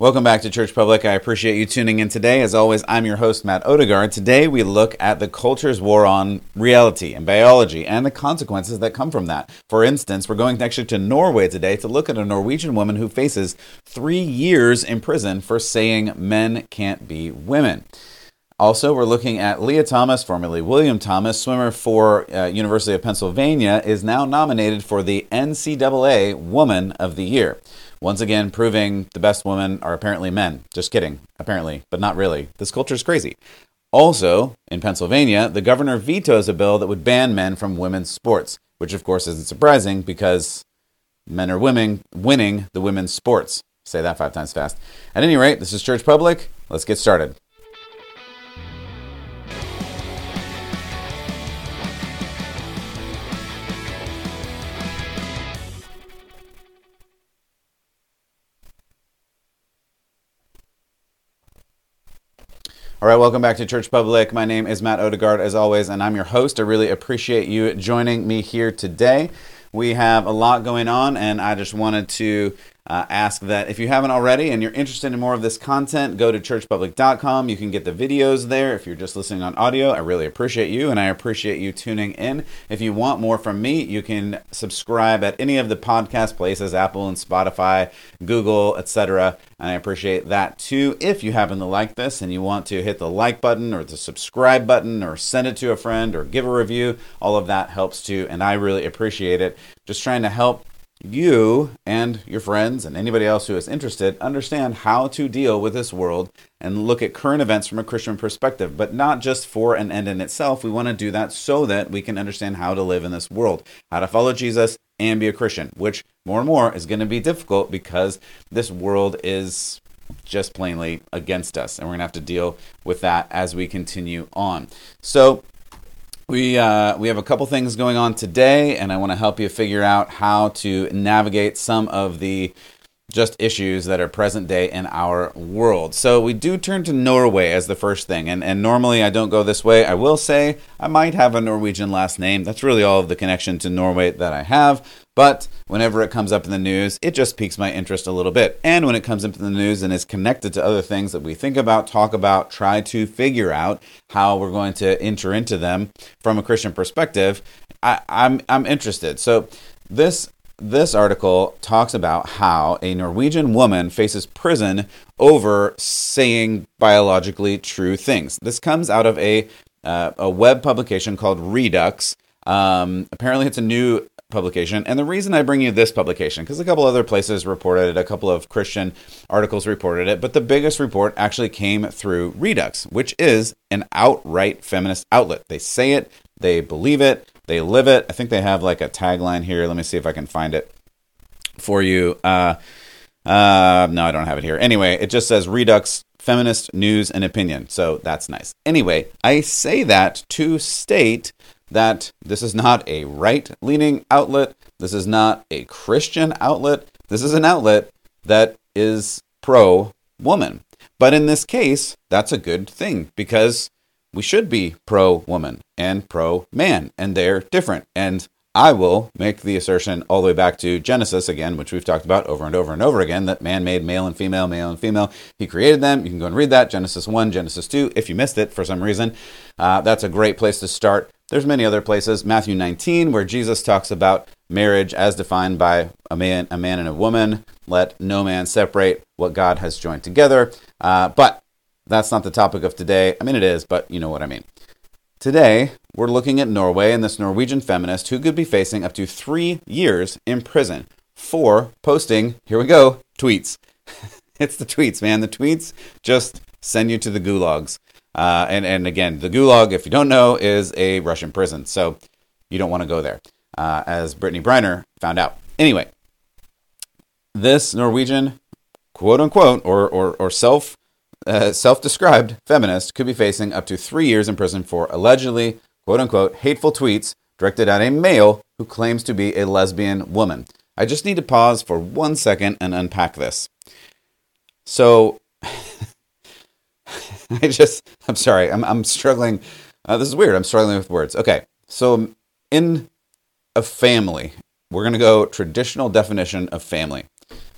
Welcome back to Church Public. I appreciate you tuning in today. As always, I'm your host, Matt Odegaard. Today, we look at the culture's war on reality and biology and the consequences that come from that. For instance, we're going actually to Norway today to look at a Norwegian woman who faces three years in prison for saying men can't be women. Also, we're looking at Lia Thomas, formerly William Thomas, swimmer for uh, University of Pennsylvania, is now nominated for the NCAA Woman of the Year. Once again, proving the best women are apparently men. Just kidding, apparently, but not really. This culture is crazy. Also, in Pennsylvania, the governor vetoes a bill that would ban men from women's sports, which of course isn't surprising because men are women winning the women's sports. Say that five times fast. At any rate, this is Church Public. Let's get started. All right, welcome back to Church Public. My name is Matt Odegaard, as always, and I'm your host. I really appreciate you joining me here today. We have a lot going on, and I just wanted to uh, ask that if you haven't already and you're interested in more of this content, go to churchpublic.com. You can get the videos there. If you're just listening on audio, I really appreciate you and I appreciate you tuning in. If you want more from me, you can subscribe at any of the podcast places Apple and Spotify, Google, etc. And I appreciate that too. If you happen to like this and you want to hit the like button or the subscribe button or send it to a friend or give a review, all of that helps too. And I really appreciate it. Just trying to help you and your friends and anybody else who is interested understand how to deal with this world and look at current events from a Christian perspective, but not just for an end in itself. We want to do that so that we can understand how to live in this world, how to follow Jesus and be a Christian, which more and more is going to be difficult because this world is just plainly against us. And we're going to have to deal with that as we continue on. So, we, uh, we have a couple things going on today, and I want to help you figure out how to navigate some of the just issues that are present day in our world. So we do turn to Norway as the first thing. And, and normally I don't go this way. I will say I might have a Norwegian last name. That's really all of the connection to Norway that I have. But whenever it comes up in the news, it just piques my interest a little bit. And when it comes into the news and is connected to other things that we think about, talk about, try to figure out how we're going to enter into them from a Christian perspective, I, I'm I'm interested. So this this article talks about how a Norwegian woman faces prison over saying biologically true things. This comes out of a uh, a web publication called Reduxx. Um, apparently, it's a new publication. And the reason I bring you this publication, because a couple other places reported it, a couple of Christian articles reported it, but the biggest report actually came through Reduxx, which is an outright feminist outlet. They say it, they believe it, they live it. I think they have like a tagline here. Let me see if I can find it for you. Uh, uh, no, I don't have it here. Anyway, it just says Reduxx feminist news and opinion. So that's nice. Anyway, I say that to state that this is not a right leaning outlet. This is not a Christian outlet. This is an outlet that is pro woman. But in this case, that's a good thing because we should be pro woman and pro man, and they're different. And I will make the assertion all the way back to Genesis again, which we've talked about over and over and over again that man made male and female, male and female. He created them. You can go and read that Genesis 1, Genesis 2, if you missed it for some reason. Uh, that's a great place to start. There's many other places. Matthew 19, where Jesus talks about marriage as defined by a man, a man and a woman. Let no man separate what God has joined together. Uh, but that's not the topic of today. I mean, it is, but you know what I mean. Today, we're looking at Norway and this Norwegian feminist who could be facing up to three years in prison for posting, here we go, tweets. it's the tweets, man. The tweets just send you to the gulags. Uh, and, and again, the gulag, if you don't know, is a Russian prison. So you don't want to go there, uh, as Brittney Griner found out. Anyway, this Norwegian quote unquote or, or, or self uh, self-described feminist could be facing up to three years in prison for allegedly quote unquote hateful tweets directed at a male who claims to be a lesbian woman. I just need to pause for one second and unpack this. So, I just, I'm sorry, I'm, I'm struggling. Uh, this is weird. I'm struggling with words. Okay. So, in a family, we're going to go traditional definition of family.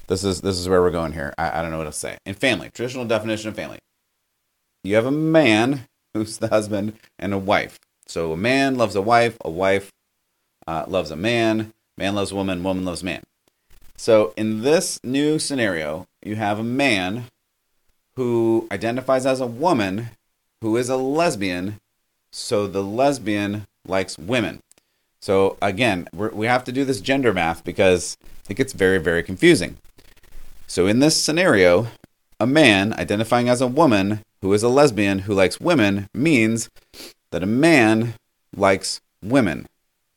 This is this is where we're going here. I, I don't know what to say. In family, traditional definition of family, you have a man who's the husband and a wife. So a man loves a wife, a wife uh, loves a man, man loves woman, woman loves man. So in this new scenario, you have a man who identifies as a woman who is a lesbian. So the lesbian likes women. So again, we have to do this gender math because it gets very, very confusing. So in this scenario, a man identifying as a woman who is a lesbian who likes women means that a man likes women.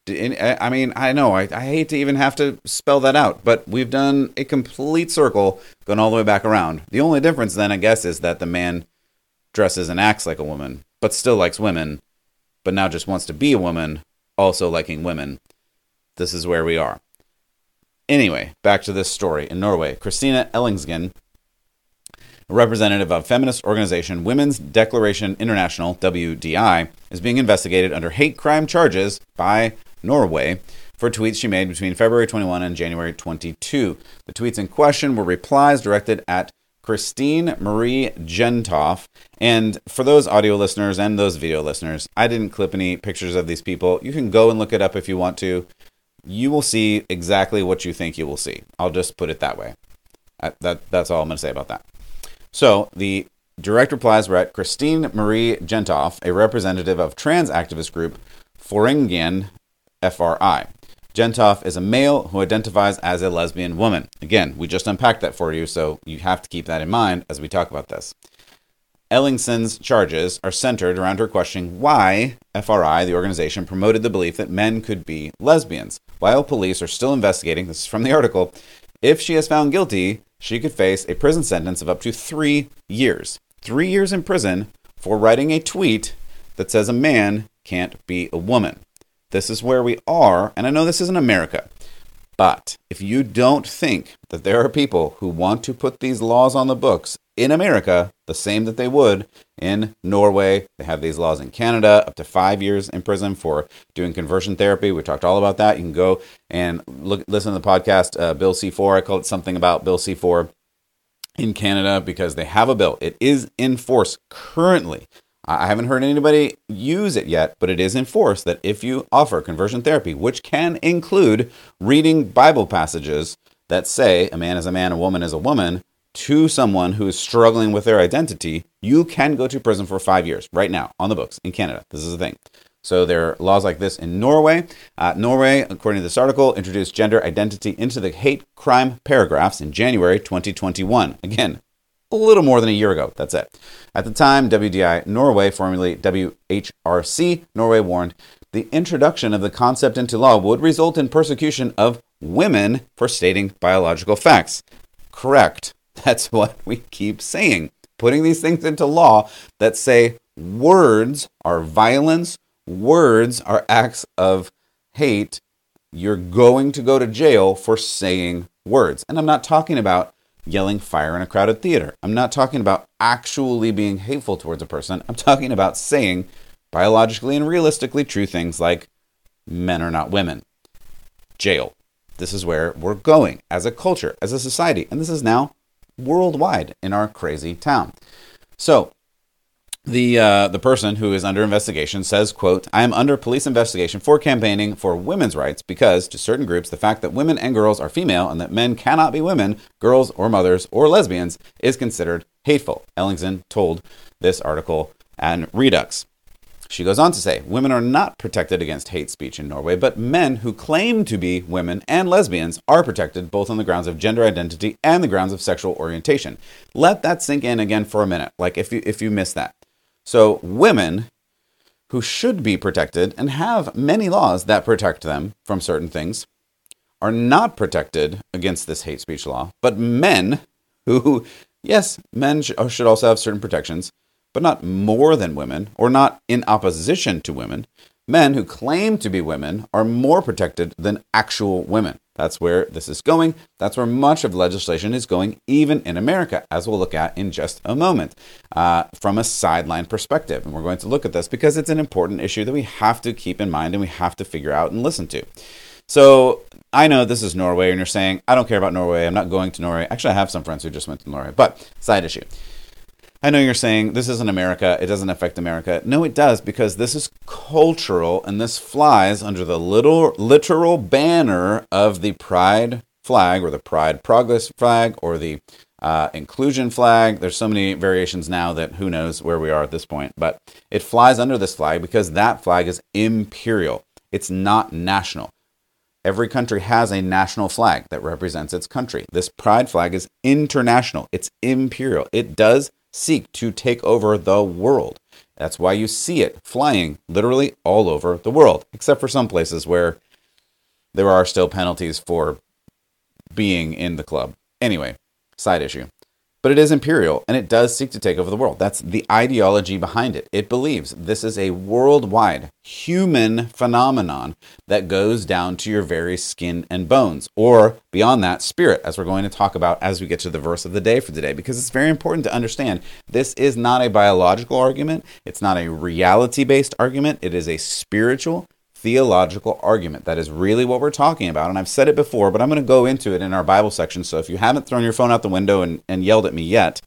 Uh, I mean, I know, I, I hate to even have to spell that out, but we've done a complete circle going all the way back around. The only difference then, I guess, is that the man dresses and acts like a woman, but still likes women, but now just wants to be a woman, also liking women. This is where we are. Anyway, back to this story. In Norway, Christina Ellingsen, a representative of feminist organization Women's Declaration International, WDI, is being investigated under hate crime charges by Norway for tweets she made between February 21 and January 22. The tweets in question were replies directed at Christine Marie Jentoft. And for those audio listeners and those video listeners, I didn't clip any pictures of these people. You can go and look it up if you want to. You will see exactly what you think you will see. I'll just put it that way. Uh, that, that's all I'm going to say about that. So the direct replies were at Christine Marie Jentoft, a representative of trans activist group Foreningen FRI. Jentoft is a male who identifies as a lesbian woman. Again, we just unpacked that for you, so you have to keep that in mind as we talk about this. Ellingsen's charges are centered around her questioning why FRI, the organization, promoted the belief that men could be lesbians. While police are still investigating, this is from the article, if she is found guilty, she could face a prison sentence of up to three years. Three years in prison for writing a tweet that says a man can't be a woman. This is where we are, and I know this isn't America, but if you don't think that there are people who want to put these laws on the books in America, the same that they would in Norway, they have these laws in Canada, up to five years in prison for doing conversion therapy. We talked all about that. You can go and look, listen to the podcast, uh, Bill C4. I call it something about Bill C4 in Canada because they have a bill. It is in force currently I haven't heard anybody use it yet, but it is enforced that if you offer conversion therapy, which can include reading Bible passages that say a man is a man, a woman is a woman, to someone who is struggling with their identity, you can go to prison for five years right now on the books in Canada. This is the thing. So there are laws like this in Norway. Uh, Norway, according to this article, introduced gender identity into the hate crime paragraphs in January 2021. Again, a little more than a year ago. That's it. At the time, WDI Norway, formerly WHRC Norway, warned the introduction of the concept into law would result in persecution of women for stating biological facts. Correct. That's what we keep saying. Putting these things into law that say words are violence, words are acts of hate, you're going to go to jail for saying words. And I'm not talking about yelling fire in a crowded theater. I'm not talking about actually being hateful towards a person. I'm talking about saying biologically and realistically true things like men are not women. Jail. This is where we're going as a culture, as a society. And this is now worldwide in our crazy town. So, the uh, the person who is under investigation says, "quote I am under police investigation for campaigning for women's rights because to certain groups the fact that women and girls are female and that men cannot be women, girls or mothers or lesbians is considered hateful." Ellingsen told this article and Reduxx. She goes on to say, women are not protected against hate speech in Norway, but men who claim to be women and lesbians are protected both on the grounds of gender identity and the grounds of sexual orientation. Let that sink in again for a minute, like if you if you miss that. So, women who should be protected and have many laws that protect them from certain things are not protected against this hate speech law. But men who, yes, men uh, should also have certain protections, but not more than women or not in opposition to women. Men who claim to be women are more protected than actual women. That's where this is going. That's where much of legislation is going, even in America, as we'll look at in just a moment, uh, from a sideline perspective. And we're going to look at this because it's an important issue that we have to keep in mind and we have to figure out and listen to. So, I know this is Norway, and you're saying, I don't care about Norway. I'm not going to Norway. Actually, I have some friends who just went to Norway, but side issue. I know you're saying this isn't America, it doesn't affect America. No, it does because this is cultural and this flies under the little literal banner of the pride flag or the pride progress flag or the uh, inclusion flag. There's so many variations now that who knows where we are at this point, but it flies under this flag because that flag is imperial. It's not national. Every country has a national flag that represents its country. This pride flag is international. It's imperial. It does seek to take over the world. That's why you see it flying literally all over the world, except for some places where there are still penalties for being in the club. Anyway, side issue but it is imperial and it does seek to take over the world. That's the ideology behind it. It believes this is a worldwide human phenomenon that goes down to your very skin and bones, or beyond that, spirit, as we're going to talk about as we get to the verse of the day for today, because it's very important to understand this is not a biological argument, it's not a reality based argument, it is a spiritual theological argument. That is really what we're talking about. And I've said it before, but I'm going to go into it in our Bible section. So if you haven't thrown your phone out the window and, and yelled at me yet,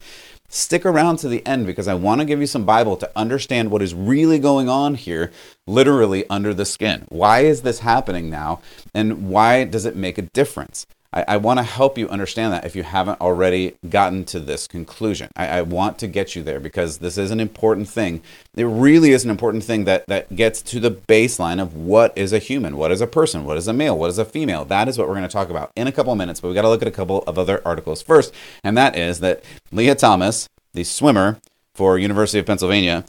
stick around to the end because I want to give you some Bible to understand what is really going on here, literally under the skin. Why is this happening now? And why does it make a difference? I, I want to help you understand that if you haven't already gotten to this conclusion. I, I, want to get you there because this is an important thing. It really is an important thing that, that gets to the baseline of what is a human, what is a person, what is a male, what is a female. That is what we're going to talk about in a couple of minutes, but we've got to look at a couple of other articles first. And that is that Lia Thomas, the swimmer for University of Pennsylvania,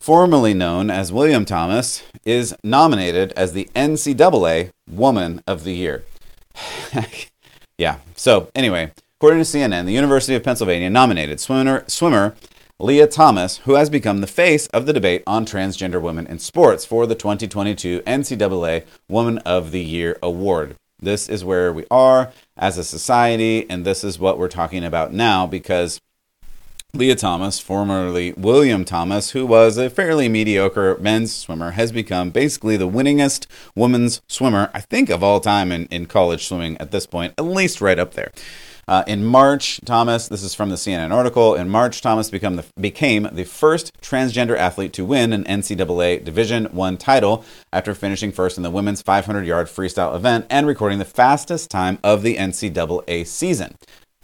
formerly known as William Thomas, is nominated as the NCAA Woman of the Year. Yeah. So anyway, according to CNN, the University of Pennsylvania nominated swimmer swimmer Lia Thomas, who has become the face of the debate on transgender women in sports for the 2022 NCAA Woman of the Year award. This is where we are as a society, and this is what we're talking about now because Lia Thomas, formerly William Thomas, who was a fairly mediocre men's swimmer, has become basically the winningest women's swimmer, I think, of all time in, in college swimming at this point, at least right up there. Uh, in March, Thomas, this is from the CNN article, in March, Thomas the, became the first transgender athlete to win an NCAA Division One title after finishing first in the women's 500-yard freestyle event and recording the fastest time of the NCAA season.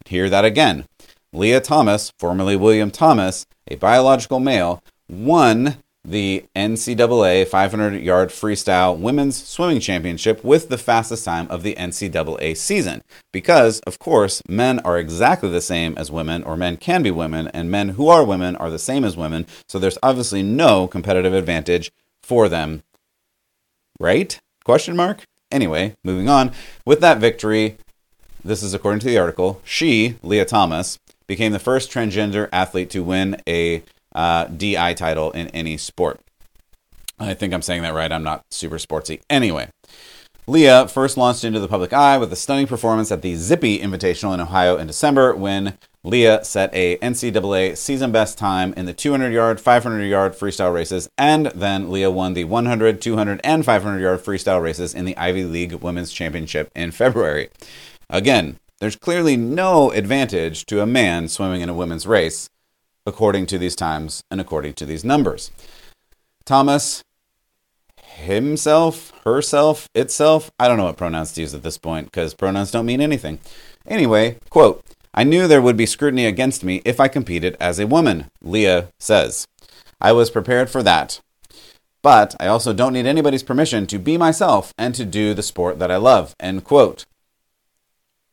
Hear that again. Lia Thomas, formerly William Thomas, a biological male, won the NCAA 500 yard freestyle women's swimming championship with the fastest time of the NCAA season. Because, of course, men are exactly the same as women, or men can be women, and men who are women are the same as women. So there's obviously no competitive advantage for them. Right? Question mark? Anyway, moving on. With that victory, this is according to the article, she, Lia Thomas, became the first transgender athlete to win a uh, DI title in any sport. I think I'm saying that right. I'm not super sportsy. Anyway, Lia first launched into the public eye with a stunning performance at the Zippy Invitational in Ohio in December when Lia set a NCAA season best time in the 200 yard, 500 yard freestyle races, and then Lia won the 100, 200, and 500 yard freestyle races in the Ivy League Women's Championship in February. Again, there's clearly no advantage to a man swimming in a women's race, according to these times and according to these numbers. Thomas himself, herself, itself, I don't know what pronouns to use at this point because pronouns don't mean anything. Anyway, quote, I knew there would be scrutiny against me if I competed as a woman, Lia says. I was prepared for that. But I also don't need anybody's permission to be myself and to do the sport that I love. End quote.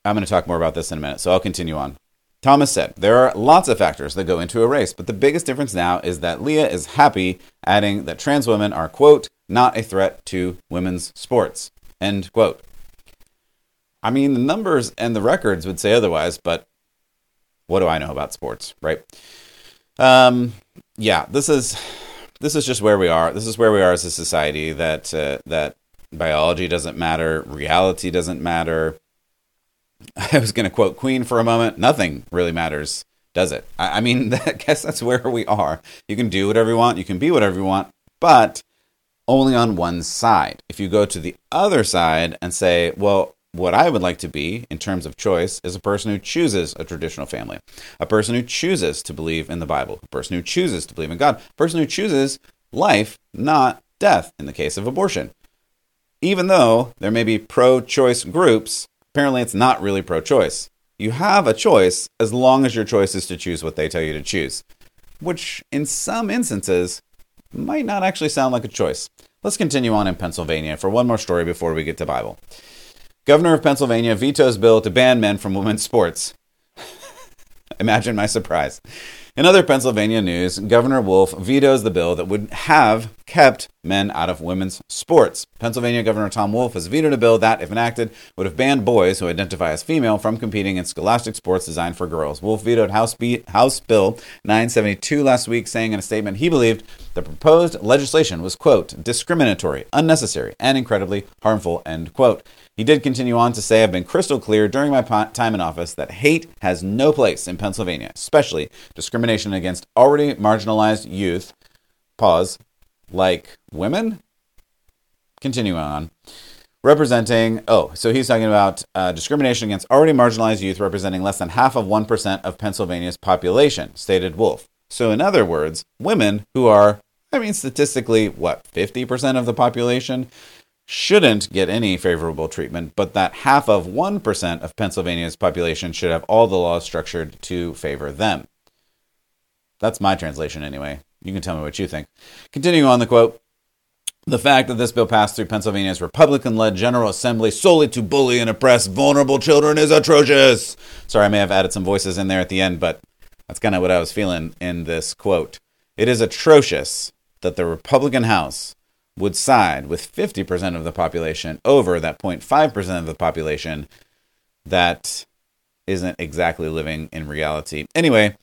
I'm going to talk more about this in a minute, so I'll continue on. Thomas said, There are lots of factors that go into a race, but the biggest difference now is that Lia is happy, adding that trans women are, quote, not a threat to women's sports, end quote. I mean, the numbers and the records would say otherwise, but what do I know about sports, right? Um, yeah, this is this is just where we are. This is where we are as a society. That uh, that biology doesn't matter, reality doesn't matter, I was going to quote Queen for a moment. Nothing really matters, does it? I, I mean, I guess that's where we are. You can do whatever you want, you can be whatever you want, but only on one side. If you go to the other side and say, well, what I would like to be in terms of choice is a person who chooses a traditional family, a person who chooses to believe in the Bible, a person who chooses to believe in God, a person who chooses life, not death in the case of abortion. Even though there may be pro choice groups, apparently it's not really pro choice. You have a choice as long as your choice is to choose what they tell you to choose, which in some instances might not actually sound like a choice. Let's continue on in Pennsylvania for one more story before we get to Bible. Governor of Pennsylvania vetoes bill to ban men from women's sports. Imagine my surprise. In other Pennsylvania news, Governor Wolf vetoes the bill that would have kept men out of women's sports. Pennsylvania Governor Tom Wolf has vetoed a bill that, if enacted, would have banned boys who identify as female from competing in scholastic sports designed for girls. Wolf vetoed House, B- House Bill 972 last week, saying in a statement he believed the proposed legislation was, quote, discriminatory, unnecessary, and incredibly harmful, end quote. He did continue on to say, I've been crystal clear during my time in office that hate has no place in Pennsylvania, especially discrimination against already marginalized youth. Pause. Like women? Continuing on. Representing, oh, so he's talking about uh, discrimination against already marginalized youth representing less than half of 1% of Pennsylvania's population, stated Wolf. So, in other words, women who are, I mean, statistically, what, 50% of the population? Shouldn't get any favorable treatment, but that half of 1% of Pennsylvania's population should have all the laws structured to favor them. That's my translation anyway. You can tell me what you think. Continuing on the quote The fact that this bill passed through Pennsylvania's Republican led General Assembly solely to bully and oppress vulnerable children is atrocious. Sorry, I may have added some voices in there at the end, but that's kind of what I was feeling in this quote. It is atrocious that the Republican House would side with 50% of the population over that 0.5% of the population that isn't exactly living in reality. Anyway,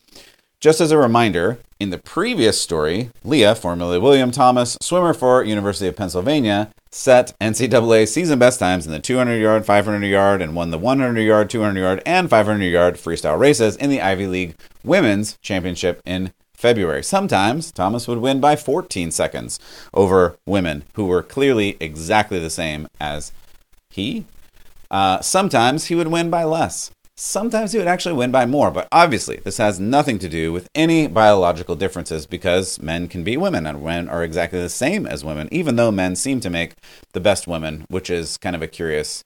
just as a reminder, in the previous story, Lia, formerly William Thomas, swimmer for University of Pennsylvania, set NCAA season best times in the 200 yard, 500 yard, and won the 100 yard, 200 yard, and 500 yard freestyle races in the Ivy League Women's Championship in February. Sometimes Thomas would win by 14 seconds over women who were clearly exactly the same as he. Uh, sometimes he would win by less. Sometimes he would actually win by more, but obviously this has nothing to do with any biological differences because men can be women and men are exactly the same as women, even though men seem to make the best women, which is kind of a curious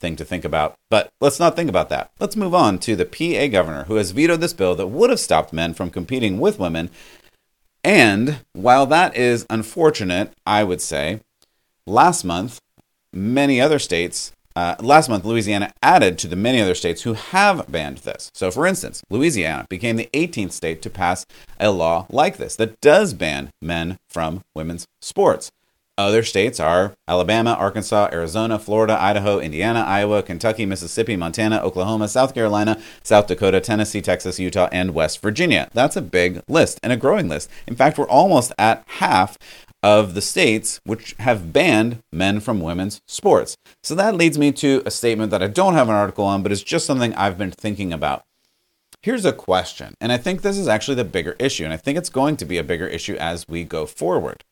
thing to think about. But let's not think about that. Let's move on to the PA governor who has vetoed this bill that would have stopped men from competing with women. And while that is unfortunate, I would say, last month, many other states, uh, last month, Louisiana added to the many other states who have banned this. So, for instance, Louisiana became the 18th state to pass a law like this that does ban men from women's sports. Other states are Alabama, Arkansas, Arizona, Florida, Idaho, Indiana, Iowa, Kentucky, Mississippi, Montana, Oklahoma, South Carolina, South Dakota, Tennessee, Texas, Utah, and West Virginia. That's a big list and a growing list. In fact, we're almost at half of the states which have banned men from women's sports. So that leads me to a statement that I don't have an article on, but it's just something I've been thinking about. Here's a question, and I think this is actually the bigger issue, and I think it's going to be a bigger issue as we go forward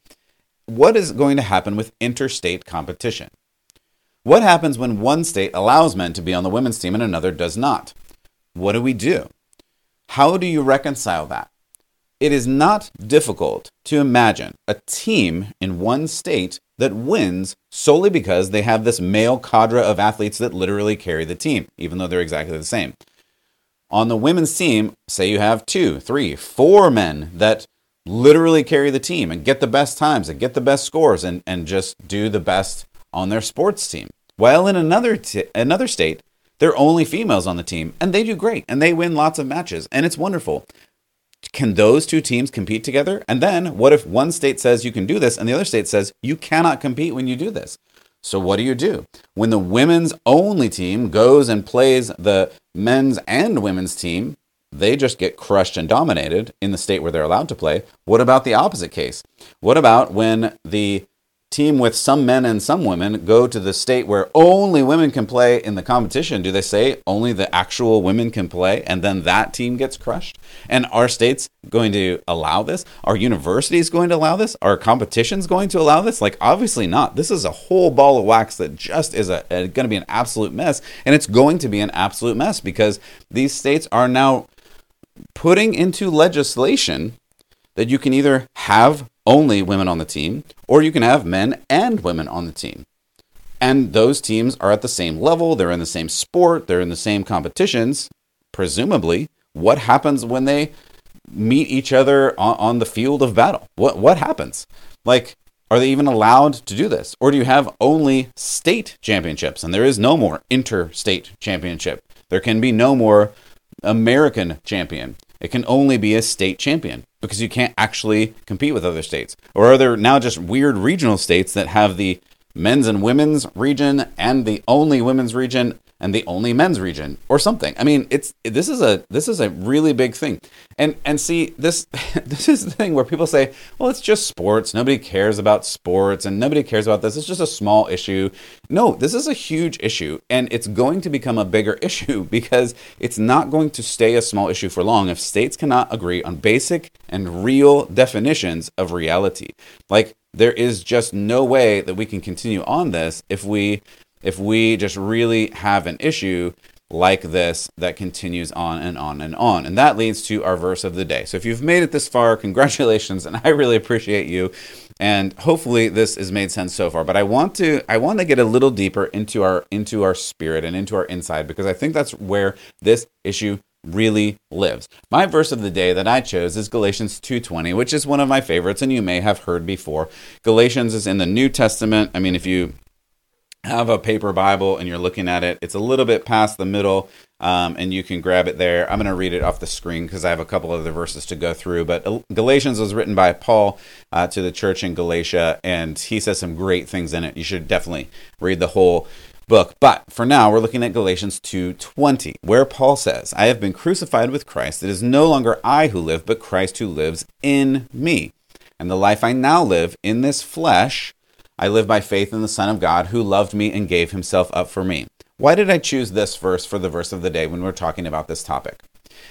what is going to happen with interstate competition? What happens when one state allows men to be on the women's team and another does not? What do we do? How do you reconcile that? It is not difficult to imagine a team in one state that wins solely because they have this male cadre of athletes that literally carry the team, even though they're exactly the same. On the women's team, say you have two, three, four men that literally carry the team and get the best times and get the best scores and, and just do the best on their sports team. While in another t- another state, there are only females on the team and they do great and they win lots of matches and it's wonderful. Can those two teams compete together? And then what if one state says you can do this and the other state says you cannot compete when you do this? So what do you do? When the women's only team goes and plays the men's and women's team, they just get crushed and dominated in the state where they're allowed to play. What about the opposite case? What about when the team with some men and some women go to the state where only women can play in the competition, do they say only the actual women can play and then that team gets crushed? And are states going to allow this? Are universities going to allow this? Are competitions going to allow this? Like, obviously not. This is a whole ball of wax that just is going to be an absolute mess. And it's going to be an absolute mess because these states are now putting into legislation that you can either have only women on the team, or you can have men and women on the team. And those teams are at the same level, they're in the same sport, they're in the same competitions. Presumably, what happens when they meet each other on, on the field of battle? What what happens? Like are they even allowed to do this? Or do you have only state championships and there is no more interstate championship? There can be no more American champion. It can only be a state champion because you can't actually compete with other states. Or are there now just weird regional states that have the men's and women's region and the only women's region and the only men's region or something. I mean, it's this is a this is a really big thing. And and see this this is the thing where people say, "Well, it's just sports. Nobody cares about sports and nobody cares about this. It's just a small issue." No, this is a huge issue and it's going to become a bigger issue because it's not going to stay a small issue for long if states cannot agree on basic and real definitions of reality. Like there is just no way that we can continue on this if we if we just really have an issue like this that continues on and on and on. And that leads to our verse of the day. So if you've made it this far, congratulations and I really appreciate you. And hopefully this has made sense so far. But I want to I want to get a little deeper into our into our spirit and into our inside because I think that's where this issue really lives. My verse of the day that I chose is Galatians 2:20, which is one of my favorites and you may have heard before. Galatians is in the New Testament. I mean, if you have a paper Bible and you're looking at it, it's a little bit past the middle, um, and you can grab it there. I'm going to read it off the screen because I have a couple other verses to go through. But Galatians was written by Paul uh, to the church in Galatia, and he says some great things in it. You should definitely read the whole book. But for now, we're looking at Galatians 2:20, where Paul says, "I have been crucified with Christ. It is no longer I who live, but Christ who lives in me. And the life I now live in this flesh." I live by faith in the Son of God who loved me and gave himself up for me. Why did I choose this verse for the verse of the day when we're talking about this topic?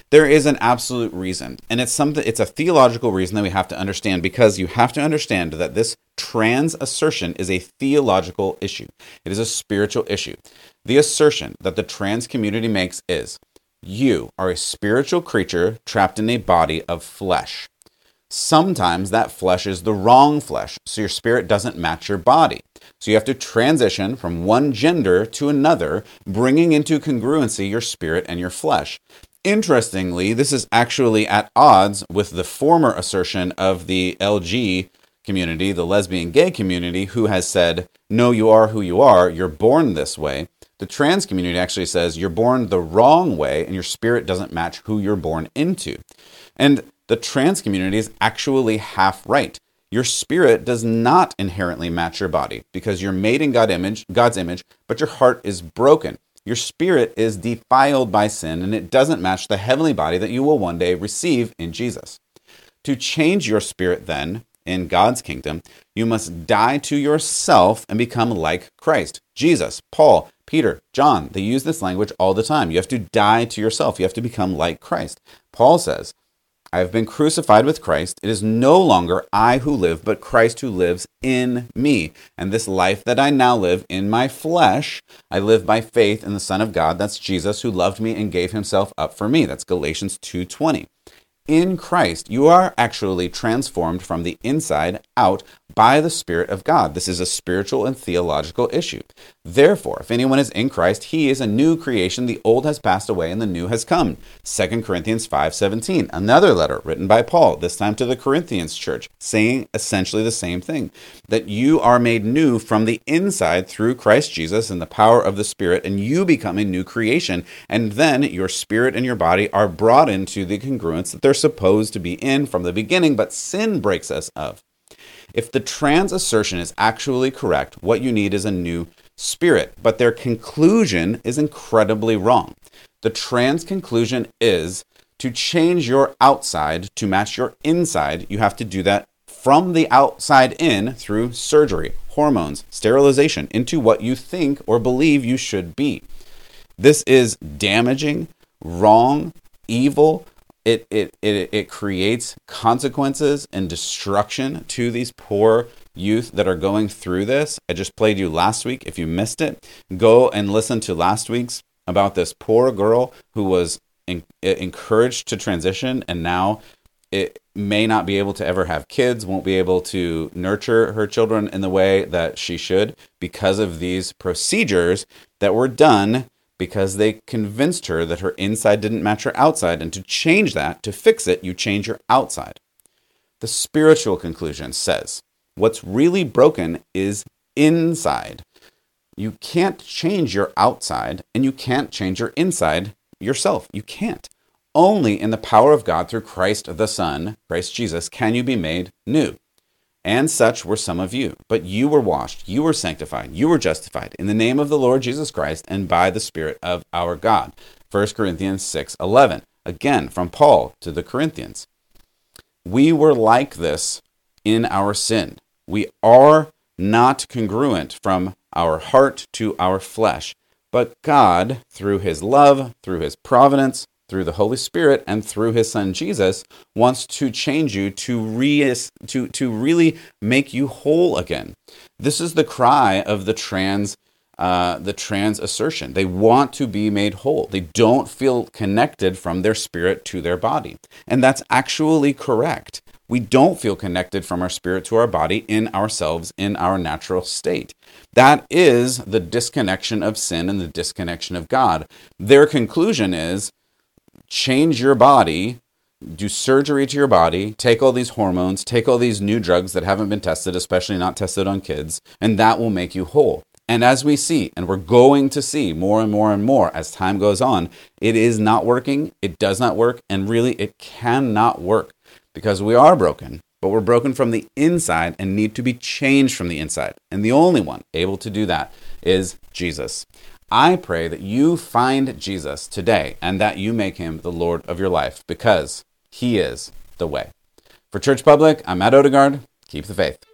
There is an absolute reason, and it's something it's a theological reason that we have to understand because you have to understand that this trans assertion is a theological issue. It is a spiritual issue. The assertion that the trans community makes is you are a spiritual creature trapped in a body of flesh. Sometimes that flesh is the wrong flesh, so your spirit doesn't match your body. So you have to transition from one gender to another, bringing into congruency your spirit and your flesh. Interestingly, this is actually at odds with the former assertion of the LG community, the lesbian gay community, who has said, No, you are who you are, you're born this way. The trans community actually says you're born the wrong way and your spirit doesn't match who you're born into. And the trans community is actually half right. Your spirit does not inherently match your body because you're made in God image, God's image, but your heart is broken. Your spirit is defiled by sin and it doesn't match the heavenly body that you will one day receive in Jesus. To change your spirit, then, in God's kingdom, you must die to yourself and become like Christ. Jesus, Paul, Peter, John, they use this language all the time. You have to die to yourself. You have to become like Christ. Paul says, I have been crucified with Christ. It is no longer I who live, but Christ who lives in me. And this life that I now live in my flesh, I live by faith in the Son of God. That's Jesus who loved me and gave himself up for me. That's Galatians 2:20 in Christ, you are actually transformed from the inside out by the Spirit of God. This is a spiritual and theological issue. Therefore, if anyone is in Christ, he is a new creation. The old has passed away and the new has come. 2 Corinthians 5:17, another letter written by Paul, this time to the Corinthians church, saying essentially the same thing, that you are made new from the inside through Christ Jesus and the power of the Spirit, and you become a new creation, and then your spirit and your body are brought into the congruence that they're supposed to be in from the beginning, but sin breaks us of. If the trans assertion is actually correct, what you need is a new spirit, but their conclusion is incredibly wrong. The trans conclusion is to change your outside to match your inside, you have to do that from the outside in through surgery, hormones, sterilization into what you think or believe you should be. This is damaging, wrong, evil. It, it, it, it creates consequences and destruction to these poor youth that are going through this. I just played you last week. If you missed it, go and listen to last week's about this poor girl who was in, encouraged to transition and now it may not be able to ever have kids, won't be able to nurture her children in the way that she should because of these procedures that were done because they convinced her that her inside didn't match her outside. And to change that, to fix it, you change your outside. The spiritual conclusion says what's really broken is inside. You can't change your outside and you can't change your inside yourself. You can't. Only in the power of God through Christ the Son, Christ Jesus, can you be made new. And such were some of you. But you were washed, you were sanctified, you were justified in the name of the Lord Jesus Christ and by the Spirit of our God. 1 Corinthians 6 11. Again, from Paul to the Corinthians. We were like this in our sin. We are not congruent from our heart to our flesh. But God, through his love, through his providence, through the Holy Spirit and through his son Jesus wants to change you to re- to to really make you whole again. This is the cry of the trans uh, the trans assertion. They want to be made whole. They don't feel connected from their spirit to their body. And that's actually correct. We don't feel connected from our spirit to our body in ourselves in our natural state. That is the disconnection of sin and the disconnection of God. Their conclusion is change your body, do surgery to your body, take all these hormones, take all these new drugs that haven't been tested, especially not tested on kids, and that will make you whole. And as we see, and we're going to see more and more and more as time goes on, it is not working, it does not work, and really it cannot work because we are broken, but we're broken from the inside and need to be changed from the inside. And the only one able to do that is Jesus. I pray that you find Jesus today and that you make him the Lord of your life because he is the way. For Church Public, I'm Matt Odegaard. Keep the faith.